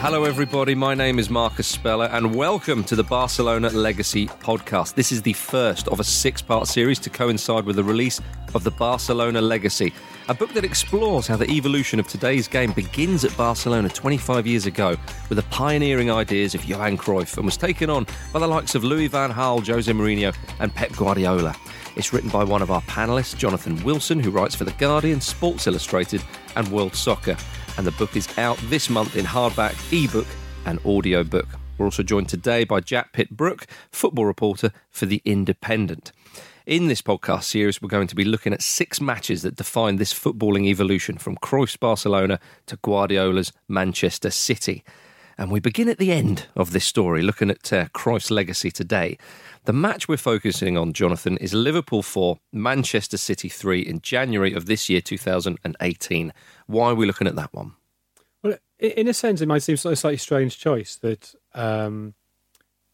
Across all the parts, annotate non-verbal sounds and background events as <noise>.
Hello, everybody. My name is Marcus Speller, and welcome to the Barcelona Legacy podcast. This is the first of a six part series to coincide with the release of the Barcelona Legacy, a book that explores how the evolution of today's game begins at Barcelona 25 years ago with the pioneering ideas of Johan Cruyff and was taken on by the likes of Louis van Gaal, Jose Mourinho, and Pep Guardiola. It's written by one of our panelists, Jonathan Wilson, who writes for The Guardian, Sports Illustrated, and World Soccer and the book is out this month in hardback, ebook, and audiobook. We're also joined today by Jack Pitt-Brooke, football reporter for The Independent. In this podcast series, we're going to be looking at six matches that define this footballing evolution from Cruyff's Barcelona to Guardiola's Manchester City. And we begin at the end of this story, looking at uh, Cruyff's legacy today. The match we're focusing on, Jonathan, is Liverpool 4, Manchester City 3 in January of this year, 2018. Why are we looking at that one? Well, in a sense, it might seem a slightly strange choice that um,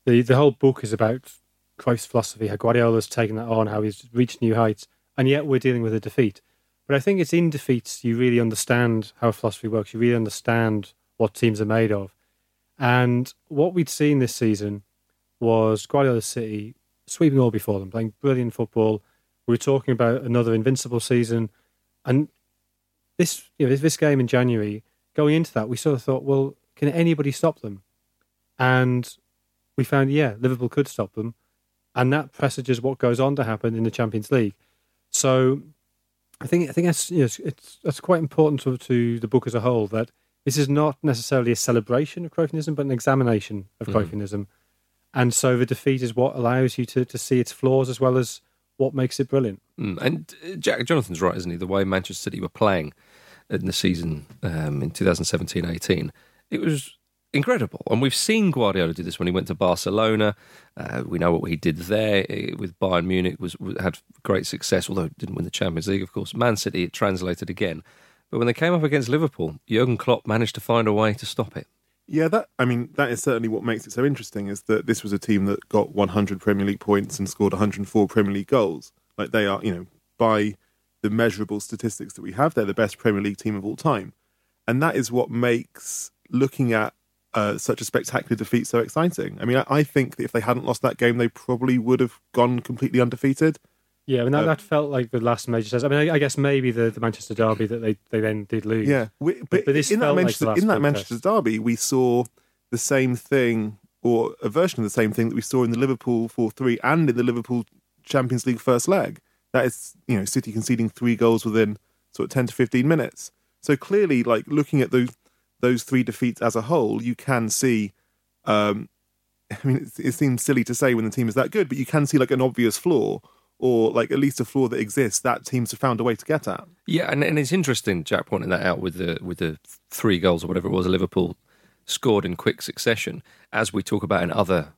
the the whole book is about Cruyff's philosophy, how Guardiola's taken that on, how he's reached new heights, and yet we're dealing with a defeat. But I think it's in defeats you really understand how philosophy works. You really understand what teams are made of. And what we'd seen this season was Guardiola City sweeping all before them, playing brilliant football. We were talking about another invincible season, and this you know this, this game in January, going into that, we sort of thought, well, can anybody stop them? And we found, yeah, Liverpool could stop them, and that presages what goes on to happen in the Champions League. So, I think I think that's you know, it's that's quite important to, to the book as a whole that this is not necessarily a celebration of Cruyffianism, but an examination of mm-hmm. Cruyffianism. And so the defeat is what allows you to, to see its flaws as well as what makes it brilliant. Mm, and uh, Jack Jonathan's right, isn't he? The way Manchester City were playing in the season um, in 2017-18, it was incredible. And we've seen Guardiola do this when he went to Barcelona. Uh, we know what he did there uh, with Bayern Munich was had great success, although didn't win the Champions League, of course. Man City it translated again, but when they came up against Liverpool, Jurgen Klopp managed to find a way to stop it. Yeah, that I mean that is certainly what makes it so interesting is that this was a team that got 100 Premier League points and scored 104 Premier League goals. Like they are, you know, by the measurable statistics that we have, they're the best Premier League team of all time, and that is what makes looking at uh, such a spectacular defeat so exciting. I mean, I, I think that if they hadn't lost that game, they probably would have gone completely undefeated. Yeah, I mean that, uh, that felt like the last major test. I mean, I, I, guess maybe the, the Manchester derby that they, they then did lose. Yeah, we, but, but, but in that Manchester like in that Manchester derby, we saw the same thing or a version of the same thing that we saw in the Liverpool four three and in the Liverpool Champions League first leg. That is, you know, City conceding three goals within sort of ten to fifteen minutes. So clearly, like looking at those those three defeats as a whole, you can see. Um, <laughs> I mean, it, it seems silly to say when the team is that good, but you can see like an obvious flaw or like at least a flaw that exists that teams have found a way to get at. Yeah, and, and it's interesting, Jack pointing that out with the with the three goals or whatever it was Liverpool scored in quick succession, as we talk about in other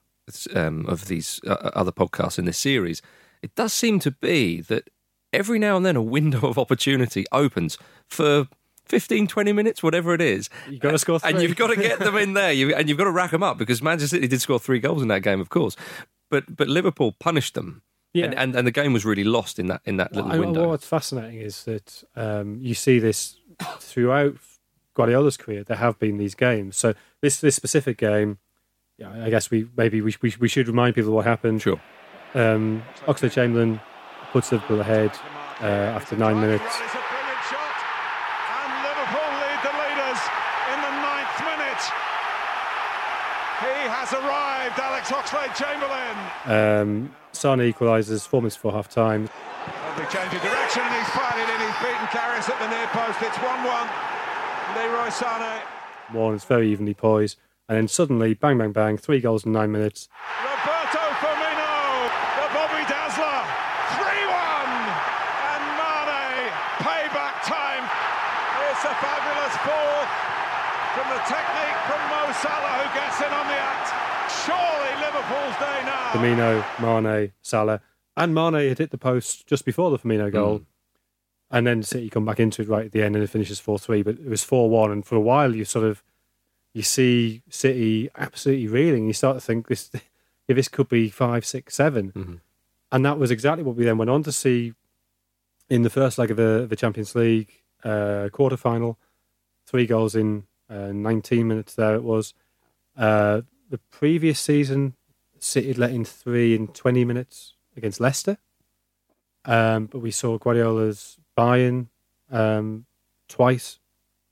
um, of these uh, uh, other podcasts in this series. It does seem to be that every now and then a window of opportunity opens for 15, 20 minutes, whatever it is. You've got to score three. And you've got to get them in there. You, and you've got to rack them up because Manchester City did score three goals in that game, of course. But, but Liverpool punished them Yeah. And, and, and the game was really lost in that in that little well, window. What's fascinating is that um, you see this throughout Guardiola's career. There have been these games. So this this specific game, yeah, I guess we maybe we we, we should remind people what happened. Sure. Um, Oxlade Chamberlain puts Liverpool ahead uh, after nine minutes. That is a brilliant shot. And Liverpool lead the leaders in the ninth minute. He has arrived, Alex Oxlade Chamberlain. Um, Sane equalises four minutes before half time. Lovely change of direction, and he's fired in. He's beaten Karius at the near post. It's 1 1. Leroy Sane. One is very evenly poised. And then suddenly, bang, bang, bang, three goals in nine minutes. Roberto Firmino, the Bobby Dazzler, 3 1. And Mane, payback time. It's a fabulous fourth from the technique from Mo Salah, who gets in on the act. Surely Liverpool's day now. Firmino, Mane, Salah, and Mane had hit the post just before the Firmino goal. Mm. And then City come back into it right at the end and it finishes 4 3. But it was 4 1. And for a while, you sort of you see City absolutely reeling. You start to think this <laughs> if this could be 5 6 7. Mm-hmm. And that was exactly what we then went on to see in the first leg of the, the Champions League uh, quarter final. Three goals in uh, 19 minutes there it was. Uh, the previous season, City let in three in 20 minutes against Leicester. Um, but we saw Guardiola's Bayern um, twice,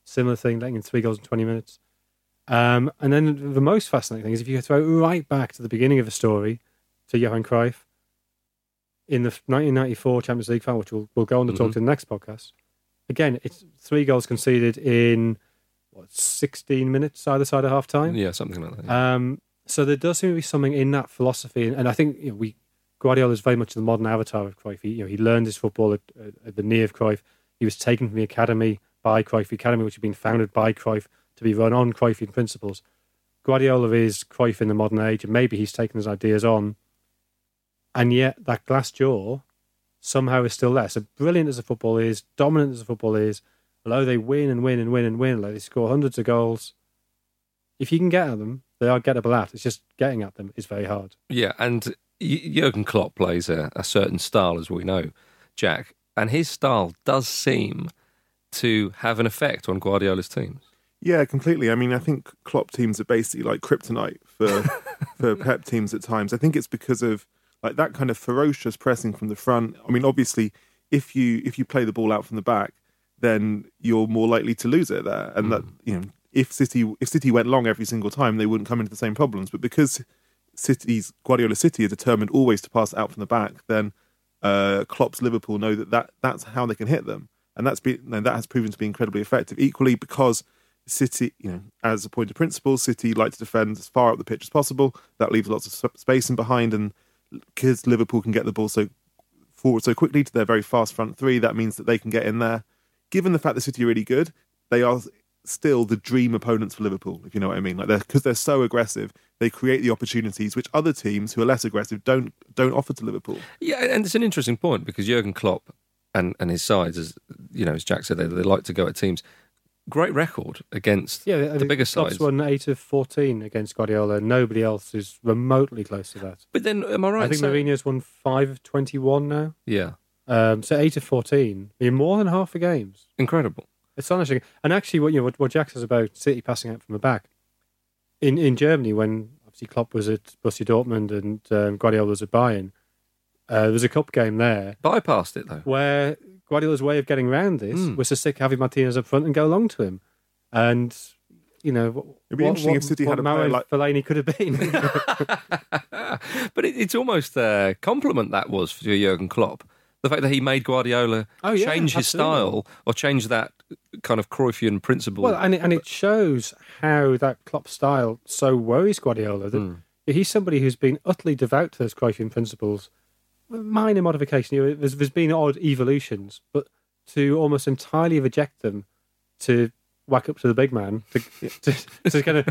similar thing, letting in three goals in 20 minutes. Um, and then the most fascinating thing is if you throw right back to the beginning of the story, to Johan Cruyff, in the 1994 Champions League final, which we'll, we'll go on to mm-hmm. talk to the next podcast. Again, it's three goals conceded in what, 16 minutes either side of half time. Yeah, something like that. Yeah. Um, so there does seem to be something in that philosophy, and, I think you know, we Guardiola is very much the modern avatar of Cruyff. He, you know, he learned his football at, at, the knee of Cruyff. He was taken from the academy by Cruyff, the academy which had been founded by Cruyff to be run on Cruyffian principles. Guardiola is Cruyff in the modern age, and maybe he's taken his ideas on. And yet, that glass jaw somehow is still there. So brilliant as a football is, dominant as a football is, although they win and win and win and win, like they score hundreds of goals, if you can get at them, they are gettable at. It's just getting at them is very hard. Yeah, and Jurgen Klopp plays a, a certain style, as we know, Jack, and his style does seem to have an effect on Guardiola's teams. Yeah, completely. I mean, I think Klopp teams are basically like kryptonite for <laughs> for Pep teams at times. I think it's because of like that kind of ferocious pressing from the front. I mean, obviously, if you if you play the ball out from the back, then you're more likely to lose it there. And mm. that you know, if City if City went long every single time, they wouldn't come into the same problems. But because City's Guardiola City are determined always to pass out from the back, then uh, Klopp's Liverpool know that, that that's how they can hit them, and that's been and that has proven to be incredibly effective. Equally, because City, you know, as a point of principle, City like to defend as far up the pitch as possible. That leaves lots of space in behind, and because Liverpool can get the ball so forward so quickly to their very fast front three, that means that they can get in there given the fact that City are really good, they are still the dream opponents for Liverpool, if you know what I mean. Like because they're, they're, so aggressive, they create the opportunities which other teams who are less aggressive don't don't offer to Liverpool. Yeah, and it's an interesting point because Jurgen Klopp and, and his sides, as you know, as Jack said, they, they like to go at teams. Great record against yeah, the bigger sides. won eight of fourteen against Guardiola. Nobody else is remotely close to that. But then, am I right? I think so, Mourinho's won five of twenty-one now. Yeah, um, so eight of fourteen, I mean, more than half the games. Incredible, astonishing. And actually, what you know, what, what Jack says about City passing out from the back in in Germany when obviously Klopp was at Borussia Dortmund and um, Guardiola was at Bayern. Uh, there was a cup game there. Bypassed it though, where Guardiola's way of getting around this mm. was to stick Javi Martinez up front and go along to him, and you know, it'd be what, interesting what, if City had a player like Fellaini could have been. <laughs> but it, it's almost a compliment that was for Jurgen Klopp the fact that he made Guardiola oh, yeah, change his absolutely. style or change that kind of Cruyffian principle. Well, and it, and it shows how that Klopp style so worries Guardiola that mm. he's somebody who's been utterly devout to those Cruyffian principles. Minor modification, you know, there's, there's been odd evolutions, but to almost entirely reject them, to whack up to the big man, to, <laughs> to, to kind of,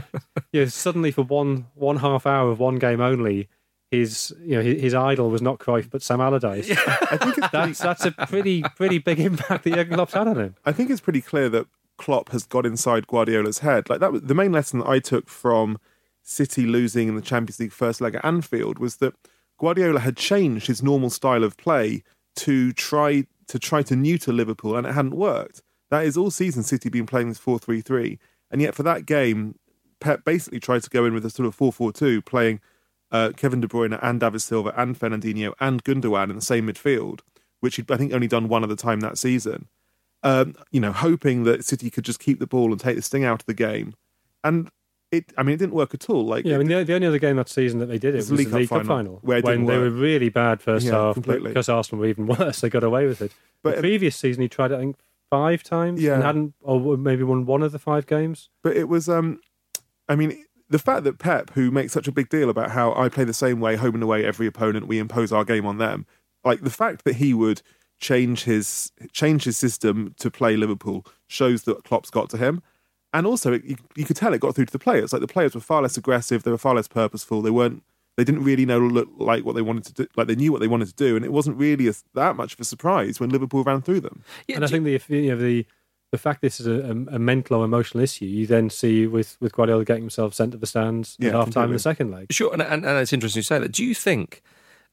you know, suddenly for one one half hour of one game only, his you know his, his, idol was not Cruyff but Sam Allardyce. Yeah. <laughs> I think it's that's that's a pretty pretty big impact that Jurgen Klopp's had on him. I think it's pretty clear that Klopp has got inside Guardiola's head. Like that, was, the main lesson that I took from City losing in the Champions League first leg at Anfield was that Guardiola had changed his normal style of play to try to try to neuter Liverpool, and it hadn't worked. That is all season City been playing this 4 3 3. And yet for that game, Pep basically tried to go in with a sort of 4 4 2, playing uh, Kevin De Bruyne and David Silva and Fernandinho and Gundogan in the same midfield, which he'd, I think, only done one other time that season. Um, you know, hoping that City could just keep the ball and take the sting out of the game. And it, I mean, it didn't work at all. Like, yeah, I mean, the, the only other game that season that they did it was, the League, League Cup, Cup final, where when they were really bad first yeah, half, completely. because Arsenal were even <laughs> worse. They got away with it. But the previous season, he tried it, I think, five times, yeah. and hadn't, or maybe won one of the five games. But it was, um, I mean, the fact that Pep, who makes such a big deal about how I play the same way home and away every opponent, we impose our game on them. Like the fact that he would change his change his system to play Liverpool shows that Klopp's got to him. And also, it, you, you, could tell it got through to the players. Like the players were far less aggressive, they were far less purposeful. They weren't, they didn't really know look like what they wanted to do. Like they knew what they wanted to do, and it wasn't really a, that much of a surprise when Liverpool ran through them. Yeah, and I think the you know, the the fact this is a, a, mental or emotional issue, you then see with, with Guardiola getting himself sent to the stands yeah, at half time in the second leg. Sure, and, and, and, it's interesting you say that. Do you think,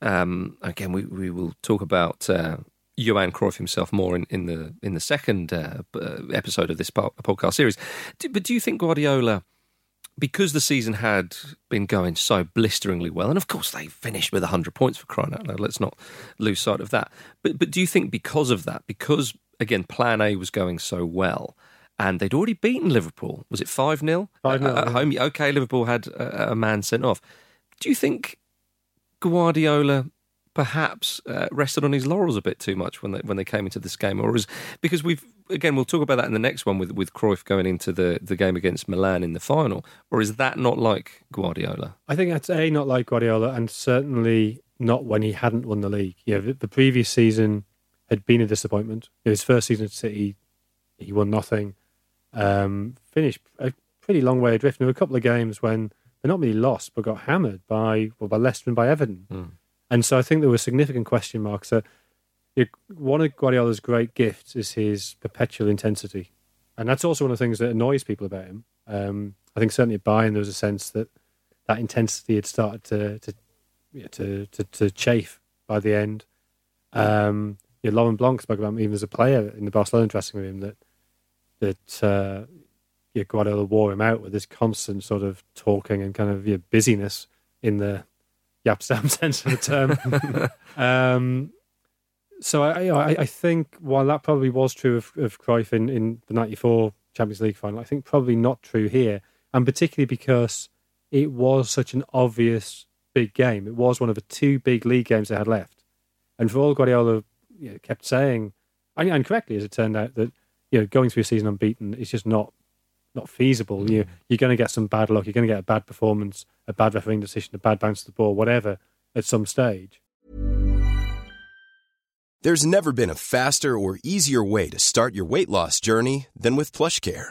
um, again, we, we will talk about uh, Johan Cruyff himself more in, in the in the second uh, episode of this podcast series, do, but do you think Guardiola, because the season had been going so blisteringly well, and of course they finished with 100 points for crying out loud, let's not lose sight of that, but, but do you think because of that, because again, plan A was going so well. And they'd already beaten Liverpool. Was it 5 0? 5 0. At home. Okay, Liverpool had a, a man sent off. Do you think Guardiola perhaps uh, rested on his laurels a bit too much when they when they came into this game, or is because we've again we'll talk about that in the next one with with Cruyff going into the the game against Milan in the final, or is that not like Guardiola? I think that's a not like Guardiola, and certainly not when he hadn't won the league. Yeah, the, the previous season had been a disappointment. His first season at City, he won nothing. Um, finished a pretty long way adrift. There were a couple of games when they not really lost, but got hammered by well, by Leicester and by Everton. Mm. And so I think there were significant question marks. That one of Guardiola's great gifts is his perpetual intensity, and that's also one of the things that annoys people about him. Um, I think certainly at Bayern there was a sense that that intensity had started to to yeah, to, to, to chafe by the end. Um, yeah, Laurent Blanc spoke about him even as a player in the Barcelona dressing room that that uh, yeah, Guardiola wore him out with this constant sort of talking and kind of yeah, busyness in the Yapstam <laughs> sense of the term. <laughs> um, so I, I, I, think while that probably was true of, of Cruyff in, in the '94 Champions League final, I think probably not true here, and particularly because it was such an obvious big game. It was one of the two big league games they had left, and for all Guardiola you know, kept saying, and, and correctly as it turned out, that you know going through a season unbeaten is just not not feasible. Mm. You you're going to get some bad luck. You're going to get a bad performance, a bad refereeing decision, a bad bounce of the ball, whatever at some stage. There's never been a faster or easier way to start your weight loss journey than with PlushCare.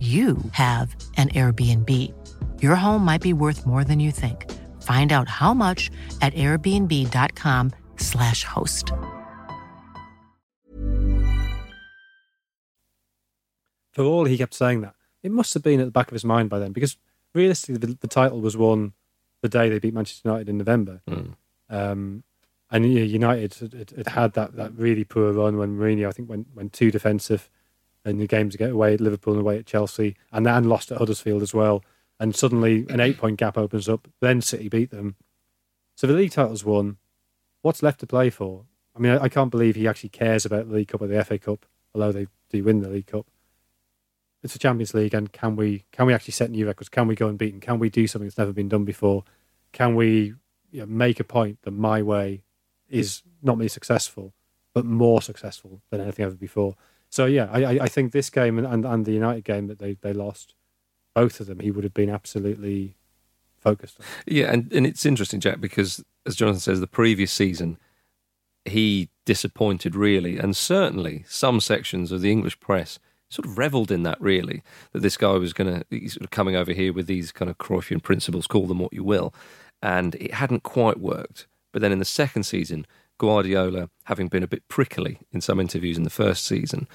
you have an Airbnb. Your home might be worth more than you think. Find out how much at airbnb.com/slash host. for all he kept saying that, it must have been at the back of his mind by then because realistically, the, the title was won the day they beat Manchester United in November. Mm. Um, and you know, United had, had, had, that, that really poor run when Mourinho, I think, went, went too defensive in the games away at Liverpool and away at Chelsea, and then lost at Huddersfield as well. And suddenly an eight point gap opens up. Then City beat them. So the league title's won. What's left to play for? I mean, I, I can't believe he actually cares about the League Cup or the FA Cup, although they do win the League Cup. It's a Champions League, and can we can we actually set new records? Can we go unbeaten? Can we do something that's never been done before? Can we you know, make a point that my way is not only successful but more successful than anything ever before? So yeah, I, I think this game and, and, and the United game that they, they lost, both of them, he would have been absolutely focused on. Yeah, and, and it's interesting, Jack, because as Jonathan says, the previous season he disappointed really, and certainly some sections of the English press sort of revelled in that really that this guy was going to sort of coming over here with these kind of Cruyffian principles, call them what you will, and it hadn't quite worked. But then in the second season, Guardiola, having been a bit prickly in some interviews in the first season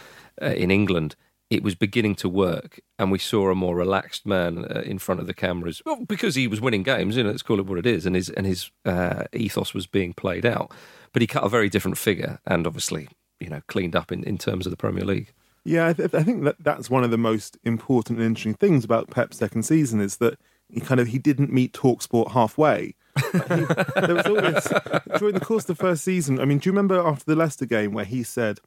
uh, in England, it was beginning to work, and we saw a more relaxed man uh, in front of the cameras well, because he was winning games. You know, let's call it what it is, and his and his uh, ethos was being played out. But he cut a very different figure, and obviously, you know, cleaned up in, in terms of the Premier League. Yeah, I, th- I think that that's one of the most important and interesting things about Pep's second season is that he kind of he didn't meet Talksport halfway. He, there was always during the course of the first season. I mean, do you remember after the Leicester game where he said,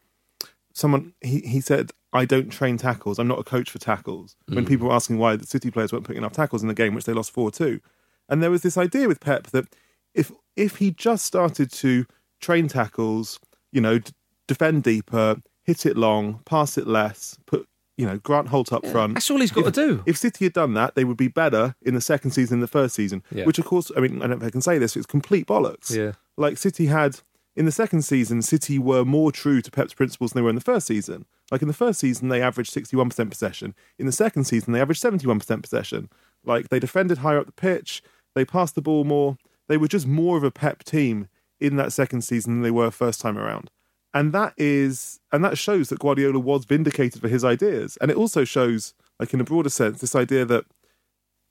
"Someone he he said I don't train tackles. I'm not a coach for tackles." Mm. When people were asking why the City players weren't putting enough tackles in the game, which they lost four two, and there was this idea with Pep that if if he just started to train tackles, you know, d- defend deeper, hit it long, pass it less, put you know Grant Holt up front. That's all he's got if, to do. If City had done that, they would be better in the second season than the first season. Yeah. Which, of course, I mean, I don't know if I can say this. It's complete bollocks. Yeah. Like City had in the second season, City were more true to Pep's principles than they were in the first season. Like in the first season, they averaged sixty-one percent possession. In the second season, they averaged seventy-one percent possession. Like they defended higher up the pitch. They passed the ball more. They were just more of a Pep team in that second season than they were first time around and that is and that shows that Guardiola was vindicated for his ideas, and it also shows, like in a broader sense, this idea that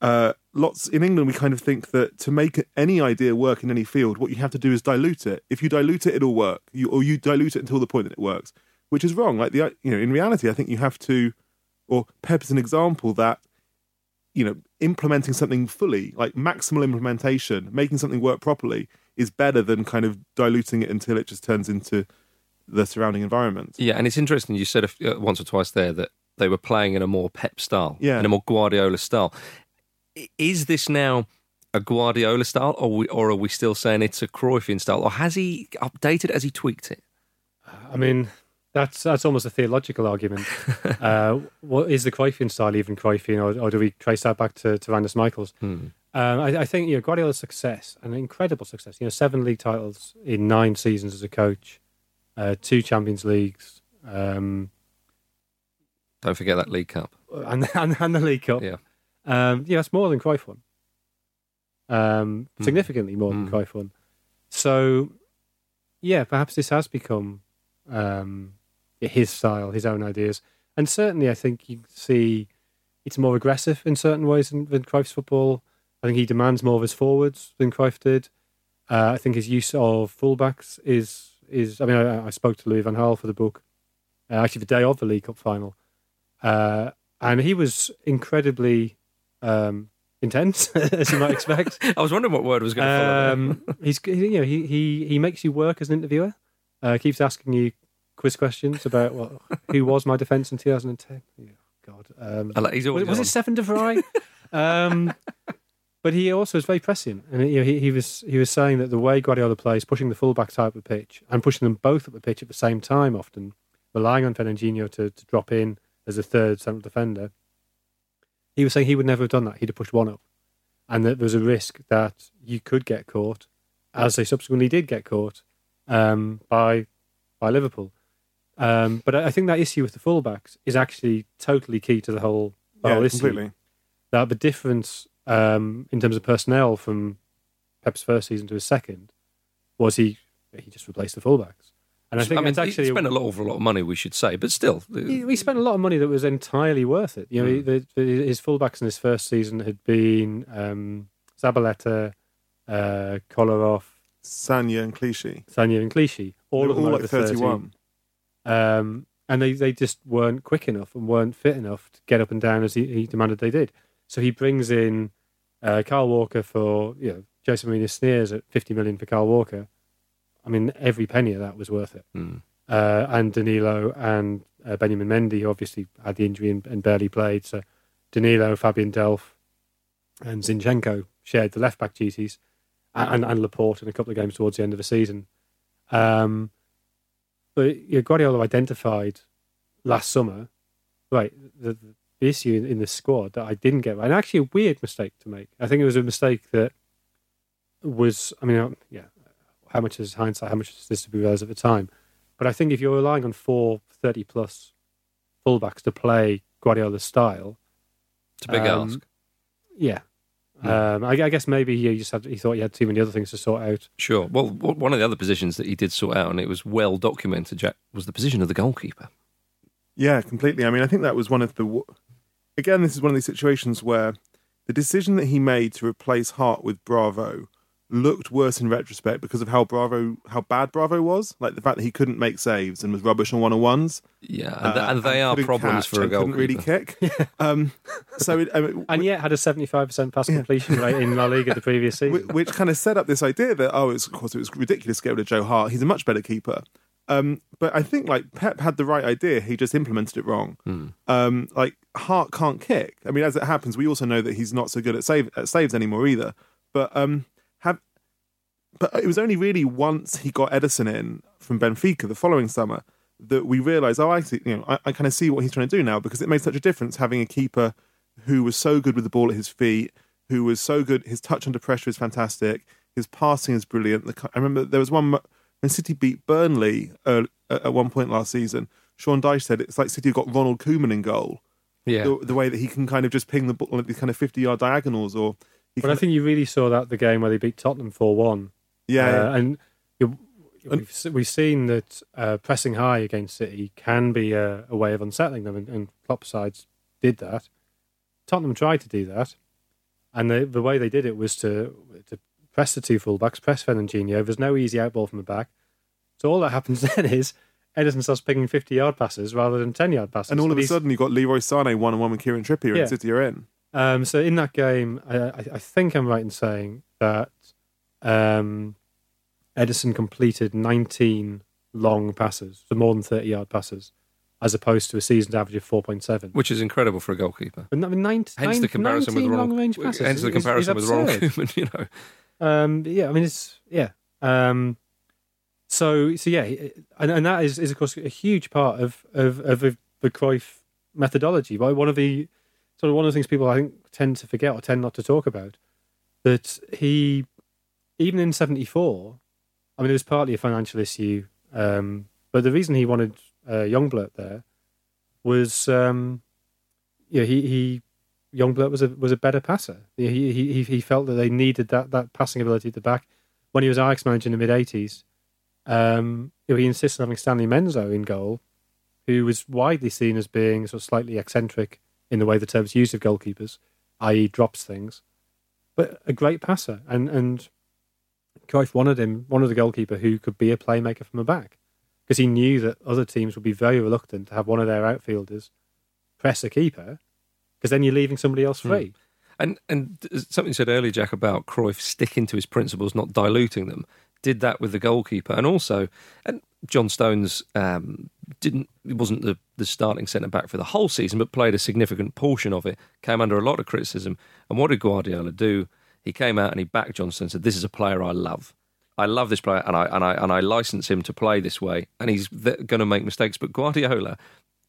uh, lots in England we kind of think that to make any idea work in any field, what you have to do is dilute it. If you dilute it, it'll work, you, or you dilute it until the point that it works, which is wrong. Like the you know, in reality, I think you have to, or Pep is an example that you know implementing something fully, like maximal implementation, making something work properly, is better than kind of diluting it until it just turns into the surrounding environment. Yeah, and it's interesting. You said uh, once or twice there that they were playing in a more Pep style, yeah. in a more Guardiola style. Is this now a Guardiola style, or, we, or are we still saying it's a Cruyffian style, or has he updated? Has he tweaked it? I mean, that's that's almost a theological argument. <laughs> uh, what is the Cruyffian style even Cruyffian, or, or do we trace that back to, to Rinus Michels? Hmm. Um, I, I, think you know Guardiola's success, an incredible success. You know, seven league titles in nine seasons as a coach uh, two Champions Leagues. Um, Don't forget that League Cup. <laughs> And, and, and the League Cup. Yeah. Um, yeah, that's more than Cruyff won. Um, mm. Significantly more than mm. Cruyff won. So, yeah, perhaps this has become um, his style, his own ideas. And certainly, I think you see it's more aggressive in certain ways than, than Cruyff's football. I think he demands more of his forwards than Cruyff did. Uh, I think his use of fullbacks is is, I mean, I, I spoke to Louis van Gaal for the book, uh, actually the day of the League Cup final, uh, and he was incredibly um, intense, <laughs> as you might expect. <laughs> I was wondering what word was going to follow. Um, he's, you know, he, he he makes you work as an interviewer. Uh, keeps asking you quiz questions about well, who was my defence in 2010. Oh, God, um, was, was it Stefan de Vrij? <laughs> um, but he also is very prescient, and you know, he, he was he was saying that the way Guardiola plays, pushing the fullbacks out of the pitch and pushing them both up the pitch at the same time, often relying on Fernandinho to, to drop in as a third central defender. He was saying he would never have done that. He'd have pushed one up, and that there was a risk that you could get caught, as they subsequently did get caught um, by by Liverpool. Um, but I, I think that issue with the fullbacks is actually totally key to the whole, the yeah, whole issue. Completely. That the difference um, in terms of personnel from Pep's first season to his second was he he just replaced the fullbacks. And I think I mean, actually, he spent a lot of a lot of money, we should say, but still, he, he spent a lot of money that was entirely worth it. You know, mm. the, the, his fullbacks in his first season had been um, Zabaleta, uh, Kolarov, Sagna and Clichy. Sagna and Clichy, all of them all like thirty-one. Um, and they, they just weren't quick enough and weren't fit enough to get up and down as he, he demanded they did. So he brings in uh, Kyle Walker for you know Jose Mourinho sneers at fifty million for Carl Walker I mean, every penny of that was worth it. Mm. Uh, and Danilo and uh, Benjamin Mendy obviously had the injury and, and, barely played. So Danilo, Fabian Delph, and Zinchenko shared the left back duties, and, and, Laporte in a couple of games towards the end of the season. Um, but yeah, Guardiola identified last summer, right, the, the issue in, in the squad that I didn't get right, and actually a weird mistake to make. I think it was a mistake that was, I mean, yeah, how much is hindsight? How much is this to be realised at the time? But I think if you're relying on four 30 plus fullbacks to play Guardiola's style, it's a big um, ask. Yeah. yeah. Um, I, I, guess maybe he just had, he thought he had too many other things to sort out. Sure. Well, one of the other positions that he did sort out, and it was well documented, Jack, was the position of the goalkeeper. Yeah, completely. I mean, I think that was one of the. Again, this is one of these situations where the decision that he made to replace Hart with Bravo looked worse in retrospect because of how Bravo, how bad Bravo was. Like the fact that he couldn't make saves and was rubbish on one on ones. Yeah, and, uh, and they and are problems for a goalkeeper. Couldn't really kick. <laughs> um, so, it, I mean, and yet had a seventy-five percent pass completion yeah. rate in La Liga the previous <laughs> season, which, which kind of set up this idea that oh, it's, of course it was ridiculous to get rid of Joe Hart. He's a much better keeper. Um, but I think like Pep had the right idea. He just implemented it wrong. Mm. Um, like Hart can't kick. I mean, as it happens, we also know that he's not so good at save at saves anymore either. But um, but it was only really once he got Ederson in from Benfica the following summer that we realised, oh, I see, you know, I, I kind of see what he's trying to do now because it made such a difference having a keeper who was so good with the ball at his feet, who was so good. His touch under pressure is fantastic. His passing is brilliant. I remember there was one when City beat Burnley uh, at one point last season. Sean Dyche said it's like City have got Ronald Koeman in goal. Yeah, the, the way that he can kind of just ping the ball like these kind of fifty-yard diagonals, or. But I think you really saw that the game where they beat Tottenham four one yeah, uh, and we've, we've seen that uh, pressing high against City can be a, a way of unsettling them, and, and Klopp sides did that. Tottenham tried to do that, and the the way they did it was to to press the two fullbacks, press Fernandinho. There's no easy outball from the back, so all that happens <laughs> then is Ederson starts picking 50 yard passes rather than 10 yard passes. And all of a sudden, you've got Leroy Sané one on one with Kieran Trippier, yeah. and City are in. Um, so in that game, I, I, think I'm right in saying that um, Ederson completed 19 long passes, so more than 30 yard passes, as opposed to a season's average of 4.7. Which is incredible for a goalkeeper. But, I mean, 19, hence the comparison with Ronald, range passes. Hence the comparison is, is with Ronald Koeman, <laughs> you know. Um, yeah, I mean, it's, yeah. Um, so, so yeah, and, and that is, is, of course, a huge part of, of, of the Cruyff methodology. Right? One of the sort of one of the things people I think tend to forget or tend not to talk about that he even in 74, I mean, it was partly a financial issue, um, but the reason he wanted uh, Jongbloed there was, um, yeah, he, he Jongbloed was a was a better passer. He, he he felt that they needed that that passing ability at the back. When he was Ajax manager in the mid 80s, um, he insisted on having Stanley Menzo in goal, who was widely seen as being sort of slightly eccentric in the way the term's used of goalkeepers, i.e., drops things, but a great passer. And and Cruyff wanted him, wanted a goalkeeper who could be a playmaker from the back, because he knew that other teams would be very reluctant to have one of their outfielders press a keeper, because then you're leaving somebody else free. Mm. And and something you said earlier, Jack, about Cruyff sticking to his principles, not diluting them. Did that with the goalkeeper, and also, and John Stones um, didn't It wasn't the, the starting centre back for the whole season, but played a significant portion of it. Came under a lot of criticism. And what did Guardiola do? he came out and he backed John Stones and said, "This is a player I love. I love this player, and I and I and I license him to play this way. And he's going to make mistakes, but Guardiola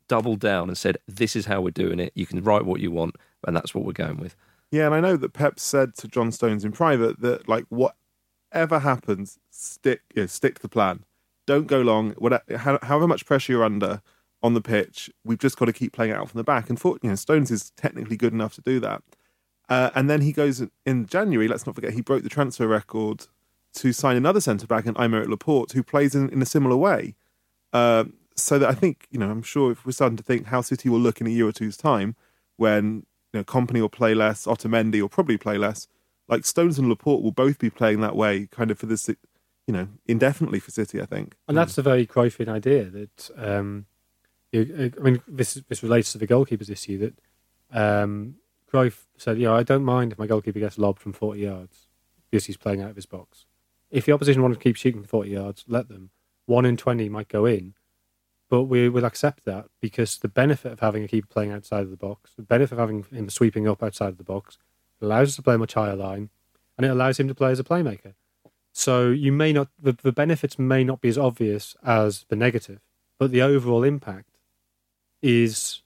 doubled down and said, "This is how we're doing it. You can write what you want, and that's what we're going with." Yeah, and I know that Pep said to John Stones in private that like whatever happens, stick you know, stick the plan. Don't go long. Whatever, however much pressure you're under on the pitch, we've just got to keep playing it out from the back. And for, you know, Stones is technically good enough to do that. Uh, and then he goes in January, let's not forget, he broke the transfer record to sign another centre back in Aymeric Laporte, who plays in, in a similar way. Uh, so that I think you know, I'm sure if we're starting to think how City will look in a year or two's time, when you know Kompany will play less, Otamendi will probably play less. Like Stones and Laporte will both be playing that way, kind of for this, you know, indefinitely for City. I think, and that's the very Cruyffian idea that. Um, you, I mean, this this relates to the goalkeepers issue that um, Cruyff said, "You know, I don't mind if my goalkeeper gets lobbed from 40 yards because he's playing out of his box. If the opposition want to keep shooting 40 yards, let them. One in 20 might go in, but we will accept that because the benefit of having a keeper playing outside of the box, the benefit of having him sweeping up outside of the box, allows us to play a much higher line, and it allows him to play as a playmaker. So you may not, the, the benefits may not be as obvious as the negative, but the overall impact is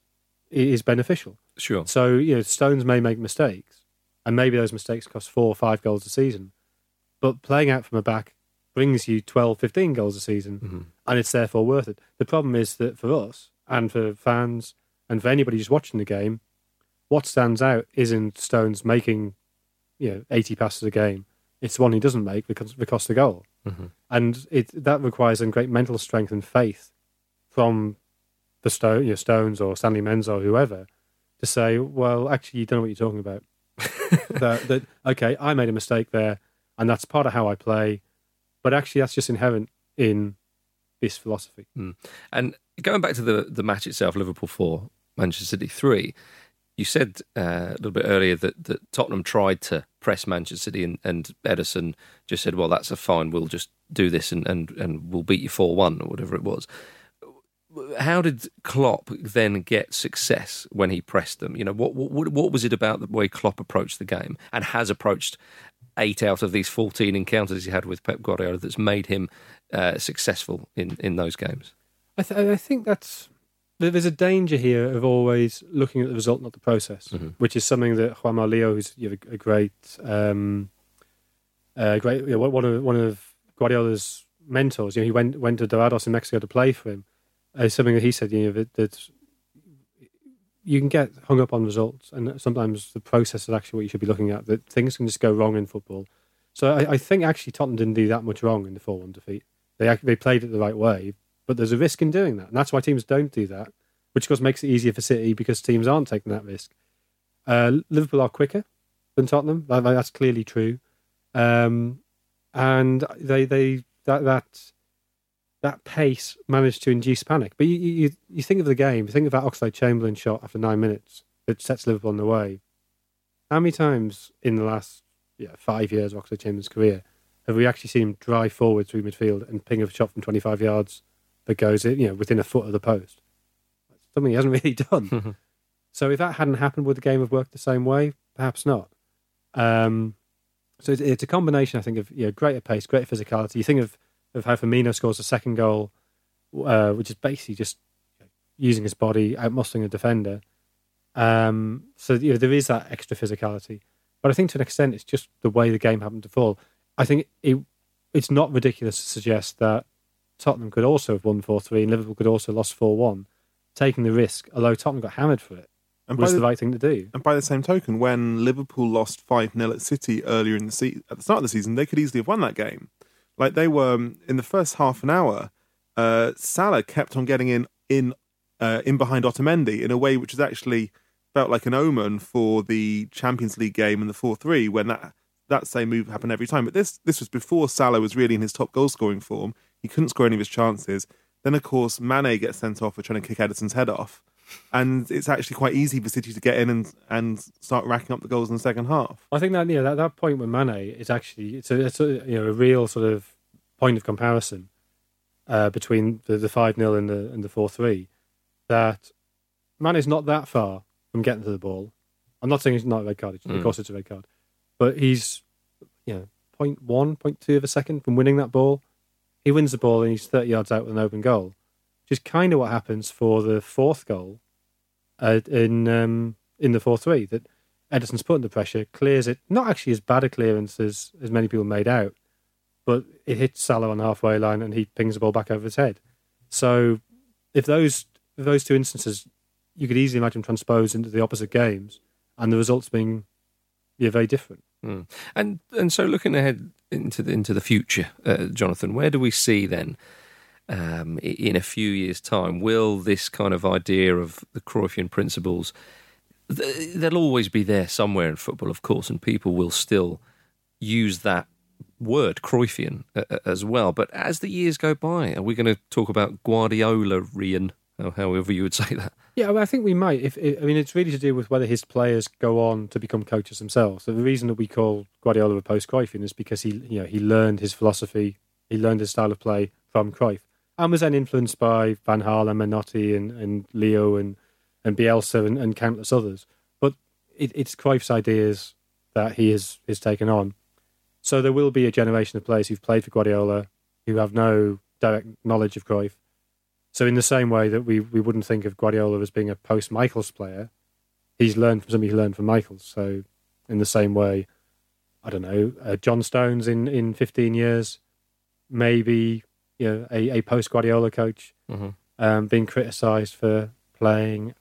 is beneficial. Sure. So you know, Stones may make mistakes, and maybe those mistakes cost four or five goals a season. But playing out from a back brings you 12, 15 goals a season, mm-hmm. and it's therefore worth it. The problem is that for us and for fans and for anybody just watching the game, what stands out isn't Stones making, you know, 80 passes a game. It's the one he doesn't make because the cost of goal. Mm-hmm. And it that requires a great mental strength and faith from the Stone, you know, Stones or Stanley Menzo or whoever to say, well, actually, you don't know what you're talking about. <laughs> that, that, okay, I made a mistake there, and that's part of how I play, but actually, that's just inherent in this philosophy. Mm. And going back to the the match itself, Liverpool four, Manchester City three. You said uh, a little bit earlier that, that Tottenham tried to press Manchester City, and, and Ederson just said, "Well, that's a fine. We'll just do this, and, and, and we'll beat you four one or whatever it was." how did Klopp then get success when he pressed them? You know, what, what what was it about the way Klopp approached the game and has approached eight out of these fourteen encounters he had with Pep Guardiola that's made him uh, successful in in those games? I, th- I, think that's there's a danger here of always looking at the result, not the process, mm-hmm. which is something that Juanma Lillo, who's you know, a great, um, uh, great you know, one of one of Guardiola's mentors. You know, he went went to Dorados in Mexico to play for him uh, something that he said, you know, that, that you can get hung up on results, and sometimes the process is actually what you should be looking at. That things can just go wrong in football. So I, I think actually Tottenham didn't do that much wrong in the four-one defeat. They they played it the right way, but there's a risk in doing that, and that's why teams don't do that. Which of course makes it easier for City because teams aren't taking that risk. Uh, Liverpool are quicker than Tottenham. That, that's clearly true, um, and they they that that that pace managed to induce panic. But you, you, you think of the game, you think of that Oxlade Chamberlain shot after nine minutes that sets Liverpool on the way. How many times in the last yeah, five years of Oxlade Chamberlain's career have we actually seen him drive forward through midfield and ping a shot from 25 yards that goes you know within a foot of the post? something he hasn't <laughs> really done. <laughs> so if that hadn't happened, would the game have worked the same way? Perhaps not. Um, so it's, it's, a combination, I think, of you know, greater pace, greater physicality. You think of of how Firmino scores a second goal, uh, which is basically just using his body, outmuscling a defender. Um, so you know, there is that extra physicality. But I think to an extent, it's just the way the game happened to fall. I think it, it's not ridiculous to suggest that Tottenham could also have won 4 3 and Liverpool could also have lost 4 1, taking the risk, although Tottenham got hammered for it. And was the, the, right thing to do. And by the same token, when Liverpool lost 5 0 at City earlier in the se- at the start of the season, they could easily have won that game. Like they were um, in the first half an hour, uh, Salah kept on getting in in uh, in behind Otamendi in a way which was actually felt like an omen for the Champions League game in the four three when that that same move happened every time. But this this was before Salah was really in his top goal scoring form. He couldn't score any of his chances. Then of course Mane gets sent off for trying to kick Ederson's head off. And it's actually quite easy for City to get in and, and start racking up the goals in the second half. I think that yeah, that, that point with Mane is actually it's a, it's a you know a real sort of point of comparison uh, between the, the 5 0 and the, and the 4 3 that Mane is not that far from getting to the ball. I'm not saying it's not a red card, mm. of course it's a red card, but he's you know, 0.1, 0.2 of a second from winning that ball. He wins the ball and he's 30 yards out with an open goal, which is kind of what happens for the fourth goal uh, in um, in the 4 3. That Ederson's put under pressure, clears it, not actually as bad a clearance as, as many people made out, but it hits Salah on the halfway line and he pings the ball back over his head. So if those if those two instances, you could easily imagine transposed into the opposite games, and the results being yeah very different. Mm. And and so looking ahead into the into the future, uh, Jonathan, where do we see then? Um, in a few years' time, will this kind of idea of the Cruyffian principles, they'll always be there somewhere in football, of course, and people will still use that word Cruyffian as well. But as the years go by, are we going to talk about Guardiola-rian, however you would say that? Yeah, I think we might. If I mean, it's really to do with whether his players go on to become coaches themselves. So the reason that we call Guardiola a post-Cruyffian is because he, you know, he learned his philosophy, he learned his style of play from Cruyff and was then influenced by Van Gaal, Menotti and, and Lillo and, and Bielsa and, and countless others. But it, it's Cruyff's ideas that he has, has taken on. So there will be a generation of players who've played for Guardiola who have no direct knowledge of Cruyff. So in the same way that we, we wouldn't think of Guardiola as being a post Michels player, he's learned from somebody who learned from Michels. So in the same way, I don't know, uh, John Stones in, in 15 years, maybe you know, a, a post Guardiola coach, mm-hmm. um, being criticised for playing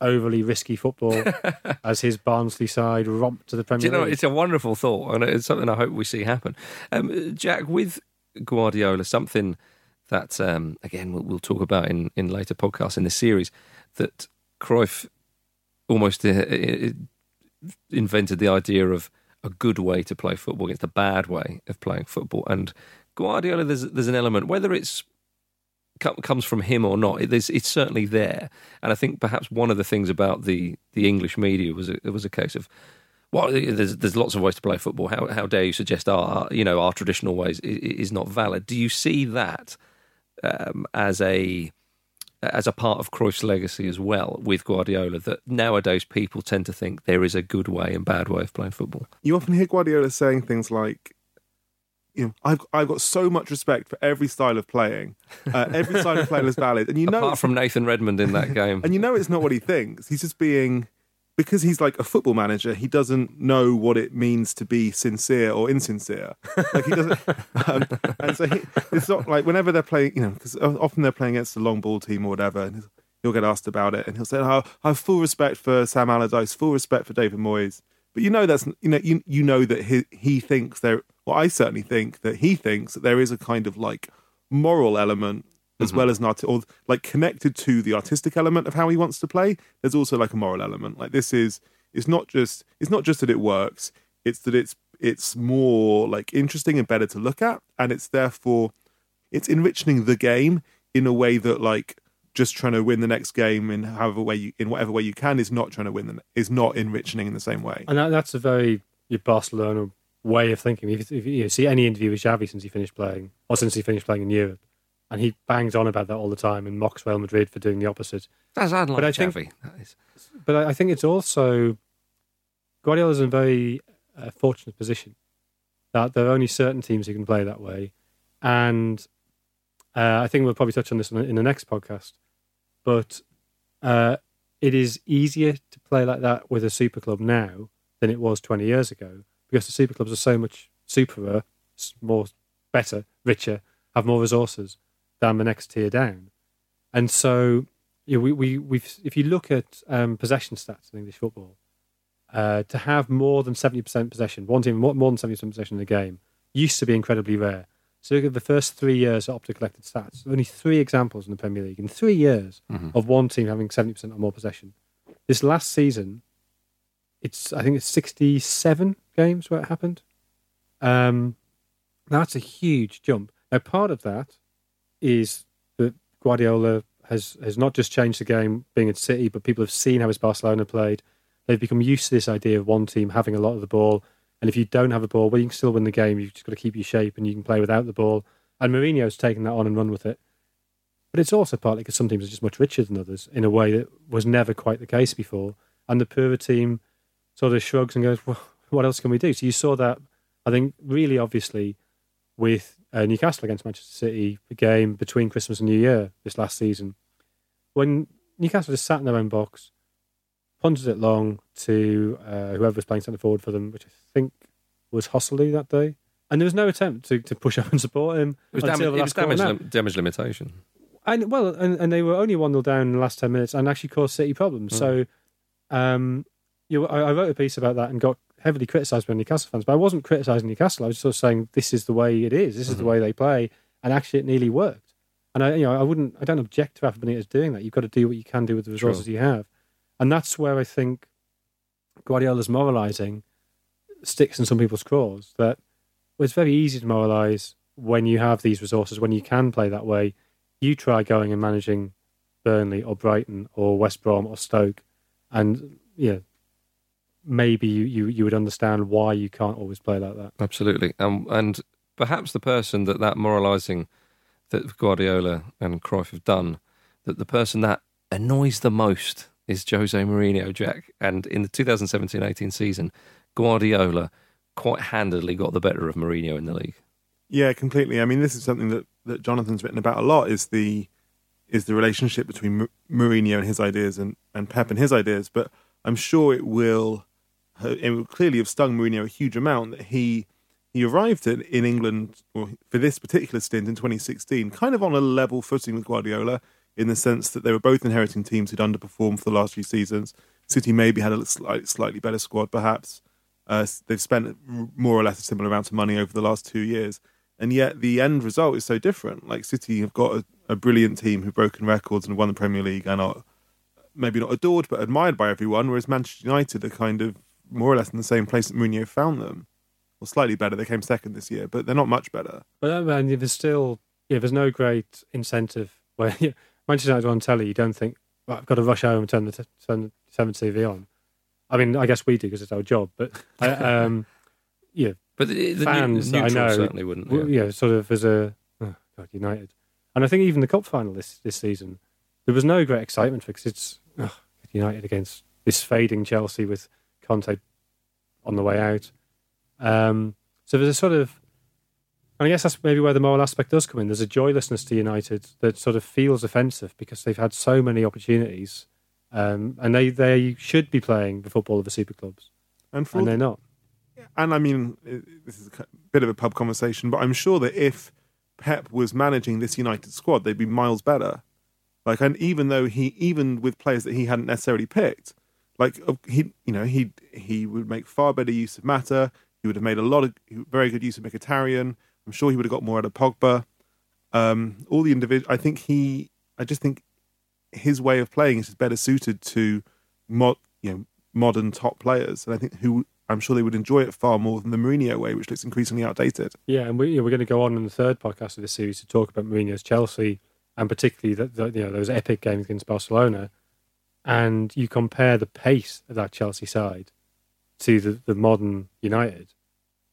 overly risky football <laughs> as his Barnsley side romped to the Premier Do you know, League. It's a wonderful thought, and it's something I hope we see happen. Um, Jack, with Guardiola, something that, um, again, we'll, we'll, talk about in, in later podcasts in this series, that Cruyff almost uh, invented the idea of a good way to play football against a bad way of playing football. And Guardiola, there's there's an element whether it's comes from him or not. It, it's certainly there, and I think perhaps one of the things about the the English media was it was a case of. Well, there's there's lots of ways to play football. How how dare you suggest our you know our traditional ways is, is not valid? Do you see that um, as a as a part of Cruyff's legacy as well with Guardiola that nowadays people tend to think there is a good way and bad way of playing football. You often hear Guardiola saying things like, you know, I've I've got so much respect for every style of playing. Uh, every style of playing is valid, and you <laughs> know, apart from Nathan Redmond in that game, and you know, it's not what he thinks. He's just being because he's like a football manager. He doesn't know what it means to be sincere or insincere. Like he doesn't, <laughs> um, and so he, it's not like whenever they're playing, you know, because often they're playing against a long ball team or whatever, and he'll get asked about it, and he'll say, oh, "I have full respect for Sam Allardyce, full respect for David Moyes." But you know that's you know you you know that he he thinks there. Well, I certainly think that he thinks that there is a kind of like moral element as mm-hmm. well as an art or like connected to the artistic element of how he wants to play. There's also like a moral element. Like this is it's not just it's not just that it works. It's that it's it's more like interesting and better to look at, and it's therefore it's enriching the game in a way that like just trying to win the next game in however way you in whatever way you can is not trying to win the, is not enriching in the same way. And that, that's a very Barcelona way of thinking. If, if, you see any interview with Xavi since he finished playing, or since he finished playing in Europe, and he bangs on about that all the time and mocks Real Madrid for doing the opposite. That's unlike but I Xavi. Think, but I think it's also Guardiola's in a very uh, fortunate position that there are only certain teams who can play that way, and uh, I think we'll probably touch on this in the next podcast but uh, it is easier to play like that with a super club now than it was 20 years ago because the super clubs are so much superer, more better, richer, have more resources than the next tier down. And so, you know, we, we, we've, if you look at um, possession stats in English football, uh, to have more than 70% possession, one team more, more than 70% possession in a game, used to be incredibly rare. So look at the first three years of Opta collected stats. Only three examples in the Premier League in three years mm-hmm. of one team having seventy percent or more possession. This last season, it's I think it's sixty-seven games where it happened. Um, that's a huge jump. Now, part of that is that Guardiola has has not just changed the game being at City, but people have seen how his Barcelona played. They've become used to this idea of one team having a lot of the ball and if you don't have a ball, well, you can still win the game. You've just got to keep your shape and you can play without the ball. And Mourinho's taken that on and run with it. But it's also partly because some teams are just much richer than others in a way that was never quite the case before. And the poorer team sort of shrugs and goes, well, what else can we do? So you saw that, I think, really obviously with uh, Newcastle against Manchester City, the game between Christmas and New Year this last season. When Newcastle just sat in their own box, punted it long to uh, whoever was playing centre forward for them, which I think was Joselu that day. And there was no attempt to, to push up and support him. It was, dam- it was damage, lim- damage limitation. And well, and, and they were only one 0 down in the last ten minutes, and actually caused City problems. Mm. So, um, you know, I, I, wrote a piece about that and got heavily criticised by Newcastle fans. But I wasn't criticising Newcastle. I was just sort of saying this is the way it is. This is mm-hmm. the way they play, and actually, it nearly worked. And I, you know, I wouldn't, I don't object to Rafa Benitez doing that. You've got to do what you can do with the resources sure. you have, and that's where I think Guardiola's moralising sticks in some people's craws. That well, it's very easy to moralise when you have these resources, when you can play that way. You try going and managing Burnley or Brighton or West Brom or Stoke, and yeah, maybe you, you, you would understand why you can't always play like that. Absolutely, um, and perhaps the person that that moralising that Guardiola and Cruyff have done, that the person that annoys the most is Jose Mourinho, Jack. And in the 2017-18 season, Guardiola quite handily got the better of Mourinho in the league. Yeah, completely. I mean, this is something that, that Jonathan's written about a lot. Is the is the relationship between Mourinho and his ideas and, and Pep and his ideas. But I'm sure it will it will clearly have stung Mourinho a huge amount that he he arrived in, in England well, for this particular stint in 2016, kind of on a level footing with Guardiola, in the sense that they were both inheriting teams who'd underperformed for the last few seasons. City maybe had a slight, slightly better squad, perhaps. Uh, they've spent more or less a similar amount of money over the last two years, and yet the end result is so different. Like City have got a, a brilliant team who've broken records and won the Premier League and are maybe not adored but admired by everyone, whereas Manchester United are kind of more or less in the same place that Mourinho found them. Well, slightly better. They came second this year, but they're not much better. But I uh, mean, there's still yeah, there's no great incentive where <laughs> Manchester United on telly. You don't think well, I've got to rush home and turn the t- turn the seven TV on. I mean, I guess we do because it's our job, but <laughs> I, um, yeah. But the, the fans, I know, certainly wouldn't. Yeah. yeah, sort of as a oh God, United, and I think even the cup final this this season, there was no great excitement for because it's oh, United against this fading Chelsea with Conte on the way out. Um, so there's a sort of, and I guess that's maybe where the moral aspect does come in. There's a joylessness to United that sort of feels offensive because they've had so many opportunities, um, and they they should be playing the football of the super clubs, and, and they're not. And I mean, this is a bit of a pub conversation, but I'm sure that if Pep was managing this United squad, they'd be miles better. Like, and even though he, even with players that he hadn't necessarily picked, like uh, he, you know, he he would make far better use of Mata. He would have made a lot of very good use of Mkhitaryan. I'm sure he would have got more out of Pogba. Um, all the individual, I think he, I just think his way of playing is just better suited to mod, you know, modern top players, and I think who I'm sure they would enjoy it far more than the Mourinho way, which looks increasingly outdated. Yeah, and we, you know, we're going to go on in the third podcast of this series to talk about Mourinho's Chelsea and particularly the, you know those epic games against Barcelona and you compare the pace of that Chelsea side to the, the modern United,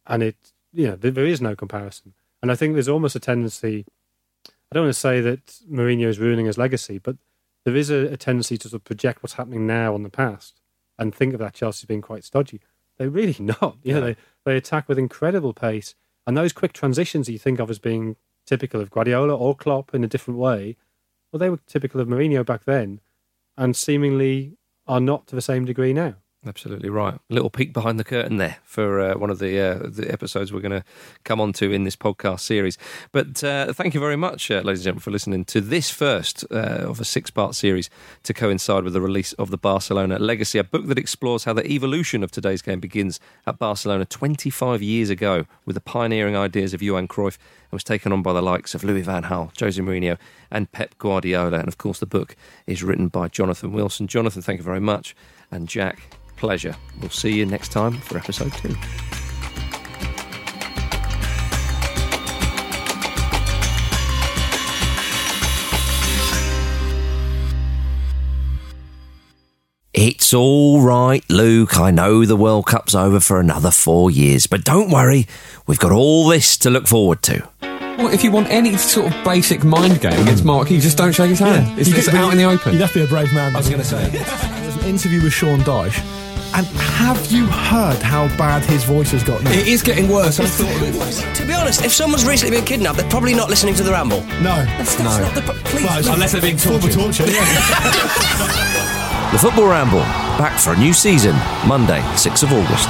and it you know there is no comparison. And I think there's almost a tendency. I don't want to say that Mourinho is ruining his legacy, but there is a, a tendency to sort of project what's happening now on the past and think of that Chelsea as being quite stodgy. They're really <laughs> not. You yeah. know, they, they attack with incredible pace, and those quick transitions that you think of as being typical of Guardiola or Klopp in a different way, well, they were typical of Mourinho back then and seemingly are not to the same degree now. Absolutely right. A little peek behind the curtain there for uh, one of the uh, the episodes we're going to come on to in this podcast series. But uh, thank you very much, uh, ladies and gentlemen, for listening to this first uh, of a six part series to coincide with the release of the Barcelona Legacy, a book that explores how the evolution of today's game begins at Barcelona 25 years ago with the pioneering ideas of Johan Cruyff and was taken on by the likes of Louis Van Gaal, Jose Mourinho, and Pep Guardiola. And of course, the book is written by Jonathan Wilson. Jonathan, thank you very much. And Jack, pleasure. We'll see you next time for episode two. It's all right, Luke. I know the World Cup's over for another four years, but don't worry, we've got all this to look forward to. Well, if you want any sort of basic mind game against Mark, you just don't shake his hand. Yeah. It's, it's out in the open. You'd have to be a brave man. I was going to say. There's an interview with Sean Dyche and have you heard how bad his voice has got now? It is getting worse. I thought To be honest, if someone's recently been kidnapped, they're probably not listening to the ramble. No. That's, that's no. not the. Please. Well, unless they're being tortured. torture yeah. <laughs> the Football Ramble, back for a new season, Monday, 6th of August.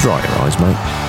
Dry your eyes, mate.